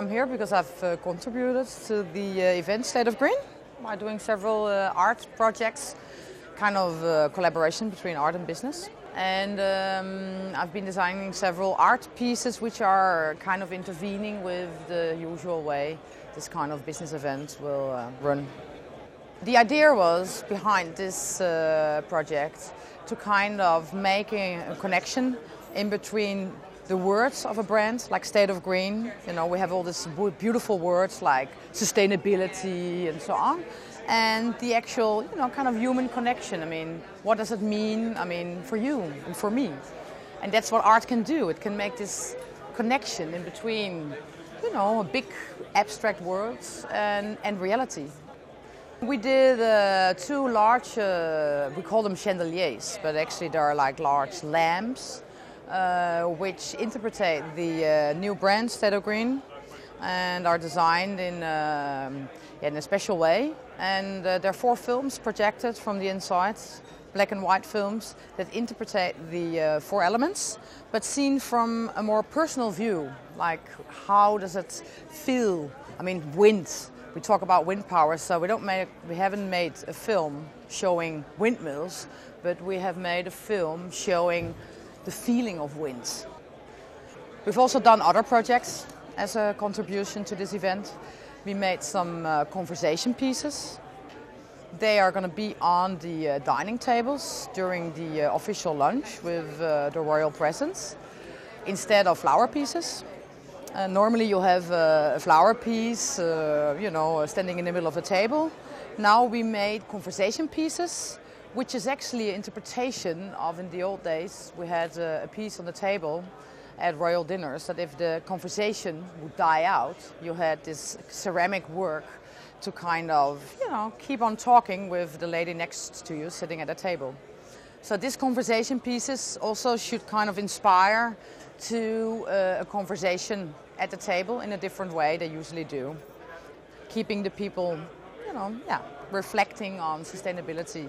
I'm here because I've uh, contributed to the uh, event State of Green by doing several uh, art projects, kind of uh, collaboration between art and business. And um, I've been designing several art pieces which are kind of intervening with the usual way this kind of business event will uh, run. The idea was behind this uh, project to kind of make a connection in between the words of a brand, like State of Green. You know, we have all these beautiful words like sustainability and so on. And the actual, you know, kind of human connection. I mean, what does it mean? I mean, for you and for me. And that's what art can do. It can make this connection in between, you know, big abstract words and, and reality. We did uh, two large, uh, we call them chandeliers, but actually they are like large lamps uh, which interpret the uh, new brand of Green and are designed in, um, in a special way. And uh, there are four films projected from the inside, black and white films that interpret the four elements, but seen from a more personal view. Like, how does it feel? I mean, wind. We talk about wind power, so we don't make, we haven't made a film showing windmills, but we have made a film showing the feeling of wind. We've also done other projects as a contribution to this event. We made some uh, conversation pieces. They are going to be on the uh, dining tables during the uh, official lunch with uh, the royal presence instead of flower pieces. Uh, normally you have uh, a flower piece, you know, standing in the middle of a table. Now we made conversation pieces which is actually an interpretation of in the old days we had a, a, piece on the table at royal dinners that if the conversation would die out you had this ceramic work to kind of you know keep on talking with the lady next to you sitting at a table. So these conversation pieces also should kind of inspire to uh, a conversation at the table in a different way they usually do. Keeping the people you know yeah reflecting on sustainability